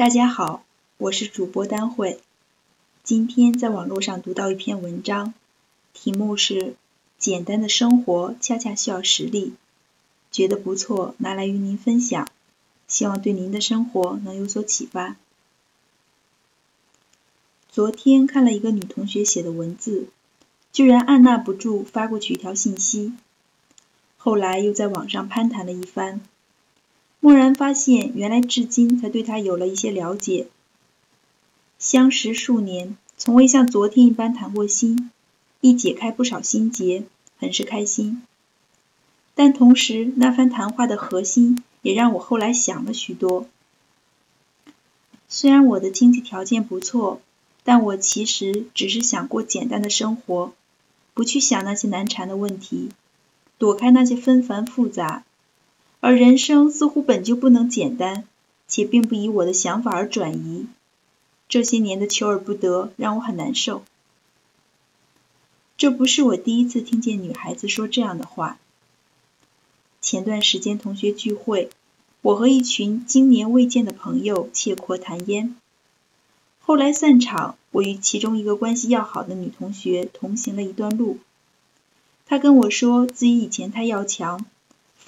大家好，我是主播丹慧。今天在网络上读到一篇文章，题目是“简单的生活恰恰需要实力”，觉得不错，拿来与您分享，希望对您的生活能有所启发。昨天看了一个女同学写的文字，居然按捺不住发过去一条信息，后来又在网上攀谈了一番。蓦然发现，原来至今才对他有了一些了解。相识数年，从未像昨天一般谈过心，亦解开不少心结，很是开心。但同时，那番谈话的核心也让我后来想了许多。虽然我的经济条件不错，但我其实只是想过简单的生活，不去想那些难缠的问题，躲开那些纷繁复杂。而人生似乎本就不能简单，且并不以我的想法而转移。这些年的求而不得，让我很难受。这不是我第一次听见女孩子说这样的话。前段时间同学聚会，我和一群经年未见的朋友切阔谈烟。后来散场，我与其中一个关系要好的女同学同行了一段路。她跟我说，自己以前太要强。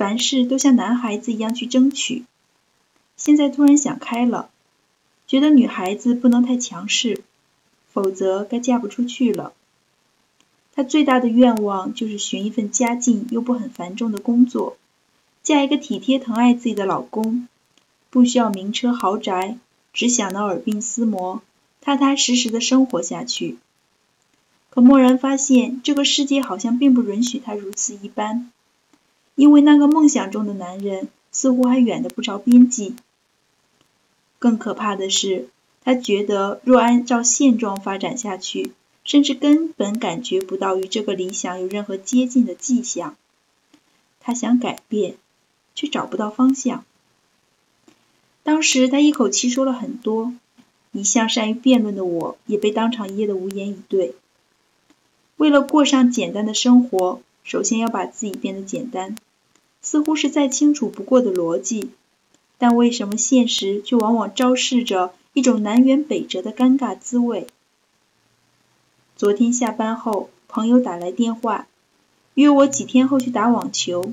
凡事都像男孩子一样去争取，现在突然想开了，觉得女孩子不能太强势，否则该嫁不出去了。她最大的愿望就是寻一份家境又不很繁重的工作，嫁一个体贴疼爱自己的老公，不需要名车豪宅，只想到耳鬓厮磨，踏踏实实的生活下去。可蓦然发现，这个世界好像并不允许她如此一般。因为那个梦想中的男人似乎还远得不着边际。更可怕的是，他觉得若按照现状发展下去，甚至根本感觉不到与这个理想有任何接近的迹象。他想改变，却找不到方向。当时他一口气说了很多，一向善于辩论的我也被当场噎得无言以对。为了过上简单的生活。首先要把自己变得简单，似乎是再清楚不过的逻辑，但为什么现实却往往昭示着一种南辕北辙的尴尬滋味？昨天下班后，朋友打来电话，约我几天后去打网球。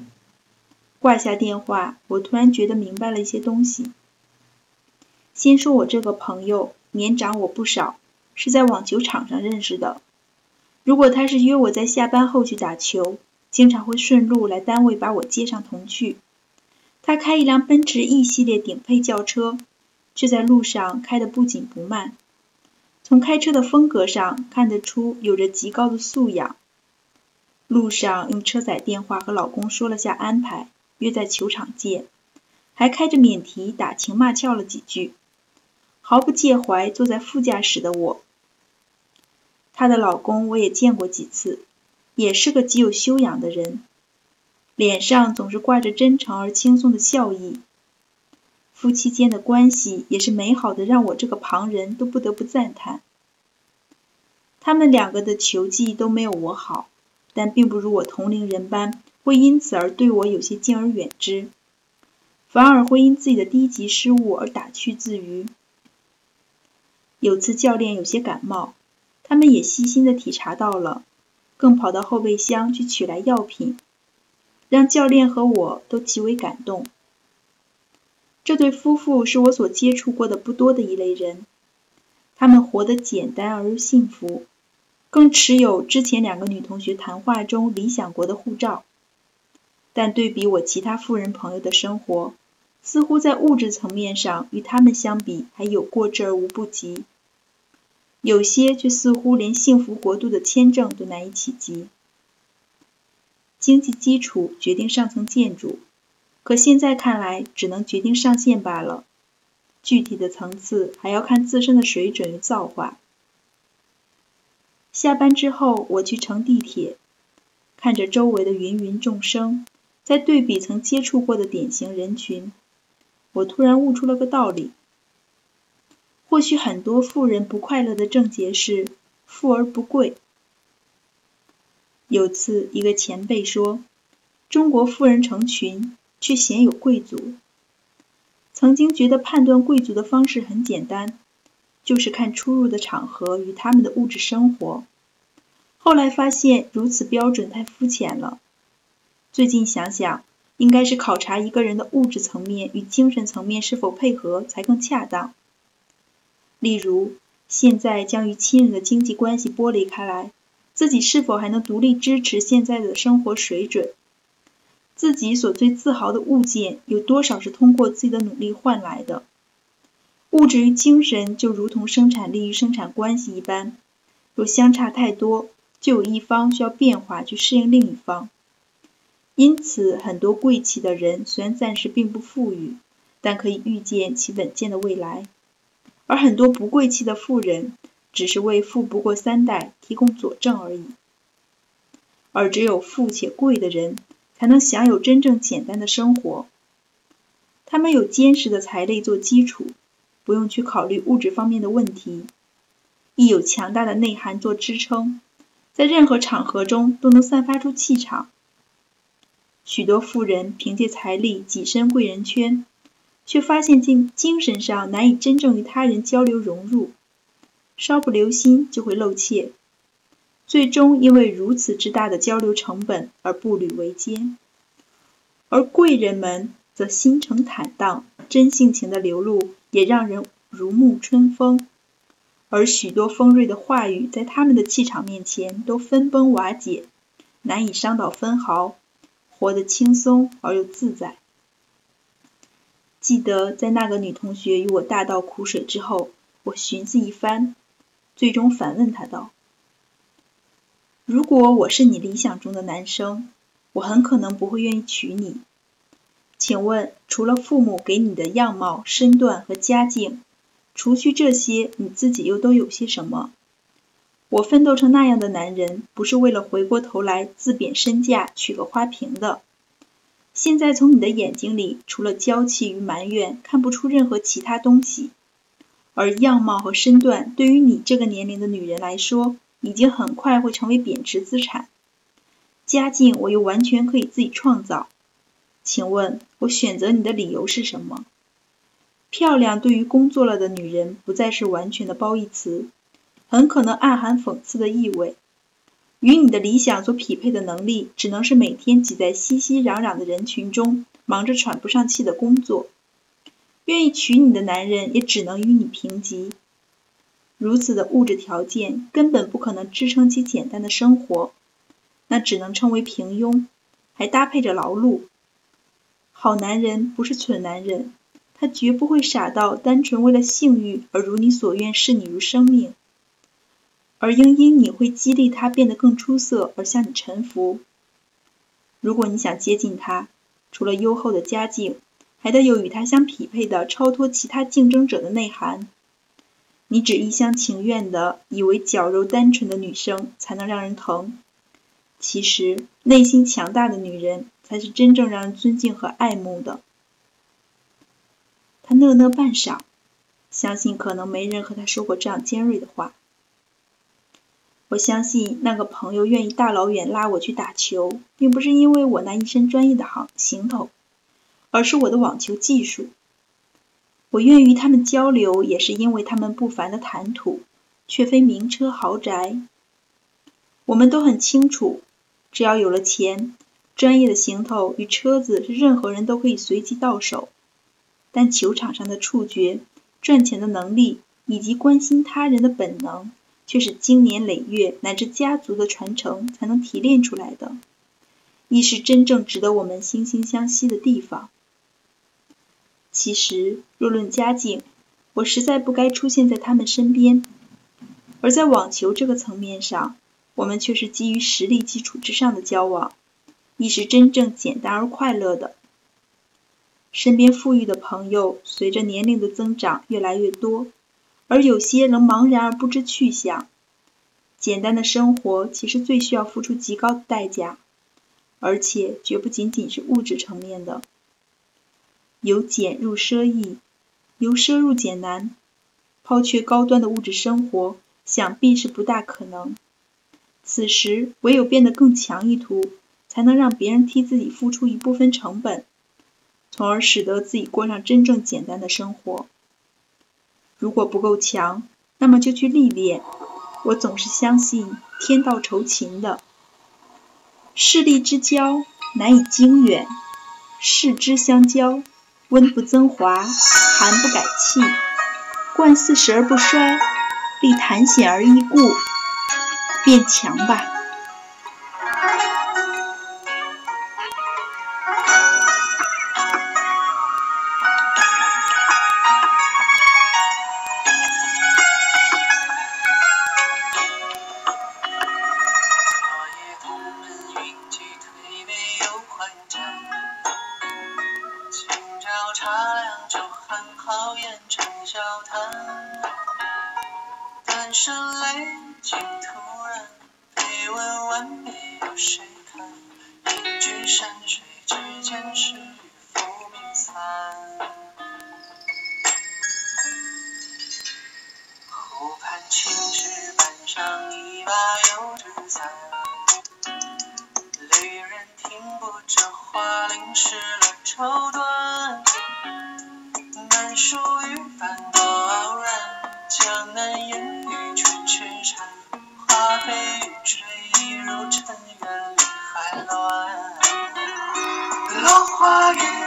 挂下电话，我突然觉得明白了一些东西。先说我这个朋友，年长我不少，是在网球场上认识的。如果他是约我在下班后去打球，经常会顺路来单位把我接上同去。他开一辆奔驰 E 系列顶配轿车，却在路上开得不紧不慢。从开车的风格上看得出有着极高的素养。路上用车载电话和老公说了下安排，约在球场见，还开着免提打情骂俏了几句，毫不介怀坐在副驾驶的我。她的老公我也见过几次，也是个极有修养的人，脸上总是挂着真诚而轻松的笑意。夫妻间的关系也是美好的，让我这个旁人都不得不赞叹。他们两个的球技都没有我好，但并不如我同龄人般会因此而对我有些敬而远之，反而会因自己的低级失误而打趣自娱。有次教练有些感冒。他们也细心的体察到了，更跑到后备箱去取来药品，让教练和我都极为感动。这对夫妇是我所接触过的不多的一类人，他们活得简单而又幸福，更持有之前两个女同学谈话中理想国的护照。但对比我其他富人朋友的生活，似乎在物质层面上与他们相比还有过之而无不及。有些却似乎连幸福国度的签证都难以企及。经济基础决定上层建筑，可现在看来只能决定上限罢了。具体的层次还要看自身的水准与造化。下班之后，我去乘地铁，看着周围的芸芸众生，在对比曾接触过的典型人群，我突然悟出了个道理。或许很多富人不快乐的症结是富而不贵。有次一个前辈说：“中国富人成群，却鲜有贵族。”曾经觉得判断贵族的方式很简单，就是看出入的场合与他们的物质生活。后来发现如此标准太肤浅了。最近想想，应该是考察一个人的物质层面与精神层面是否配合才更恰当。例如，现在将与亲人的经济关系剥离开来，自己是否还能独立支持现在的生活水准？自己所最自豪的物件有多少是通过自己的努力换来的？物质与精神就如同生产力与生产关系一般，若相差太多，就有一方需要变化去适应另一方。因此，很多贵气的人虽然暂时并不富裕，但可以预见其稳健的未来；而很多不贵气的富人，只是为富不过三代提供佐证而已。而只有富且贵的人。才能享有真正简单的生活。他们有坚实的财力做基础，不用去考虑物质方面的问题，亦有强大的内涵做支撑，在任何场合中都能散发出气场。许多富人凭借财力跻身贵人圈，却发现精精神上难以真正与他人交流融入，稍不留心就会露怯。最终因为如此之大的交流成本而步履维艰，而贵人们则心诚坦荡，真性情的流露也让人如沐春风，而许多锋锐的话语在他们的气场面前都分崩瓦解，难以伤到分毫，活得轻松而又自在。记得在那个女同学与我大倒苦水之后，我寻思一番，最终反问她道。如果我是你理想中的男生，我很可能不会愿意娶你。请问，除了父母给你的样貌、身段和家境，除去这些，你自己又都有些什么？我奋斗成那样的男人，不是为了回过头来自贬身价、娶个花瓶的。现在从你的眼睛里，除了娇气与埋怨，看不出任何其他东西。而样貌和身段，对于你这个年龄的女人来说，已经很快会成为贬值资产，家境我又完全可以自己创造。请问，我选择你的理由是什么？漂亮对于工作了的女人不再是完全的褒义词，很可能暗含讽刺的意味。与你的理想所匹配的能力，只能是每天挤在熙熙攘攘的人群中，忙着喘不上气的工作。愿意娶你的男人，也只能与你平级。如此的物质条件根本不可能支撑起简单的生活，那只能称为平庸，还搭配着劳碌。好男人不是蠢男人，他绝不会傻到单纯为了性欲而如你所愿视你如生命，而应因你会激励他变得更出色而向你臣服。如果你想接近他，除了优厚的家境，还得有与他相匹配的超脱其他竞争者的内涵。你只一厢情愿的以为矫揉单纯的女生才能让人疼，其实内心强大的女人才是真正让人尊敬和爱慕的。他讷讷半晌，相信可能没人和他说过这样尖锐的话。我相信那个朋友愿意大老远拉我去打球，并不是因为我那一身专业的行行头，而是我的网球技术。我愿与他们交流，也是因为他们不凡的谈吐，却非名车豪宅。我们都很清楚，只要有了钱，专业的行头与车子是任何人都可以随机到手。但球场上的触觉、赚钱的能力以及关心他人的本能，却是经年累月乃至家族的传承才能提炼出来的，亦是真正值得我们惺惺相惜的地方。其实，若论家境，我实在不该出现在他们身边；而在网球这个层面上，我们却是基于实力基础之上的交往，亦是真正简单而快乐的。身边富裕的朋友，随着年龄的增长越来越多，而有些仍茫然而不知去向。简单的生活其实最需要付出极高的代价，而且绝不仅仅是物质层面的。由俭入奢易，由奢入俭难。抛却高端的物质生活，想必是不大可能。此时，唯有变得更强一图，才能让别人替自己付出一部分成本。从而使得自己过上真正简单的生活。如果不够强，那么就去历练。我总是相信天道酬勤的，势利之交难以经远，世之相交，温不增华，寒不改气，贯四时而不衰，立谈险而易固，变强吧。茶凉就含好言，成笑谈。但是泪尽突然，一问万笔有谁看？一句山水之间，是与浮名散。湖畔青石板上一把油纸伞，旅人停步着话，淋湿了绸缎。quiet.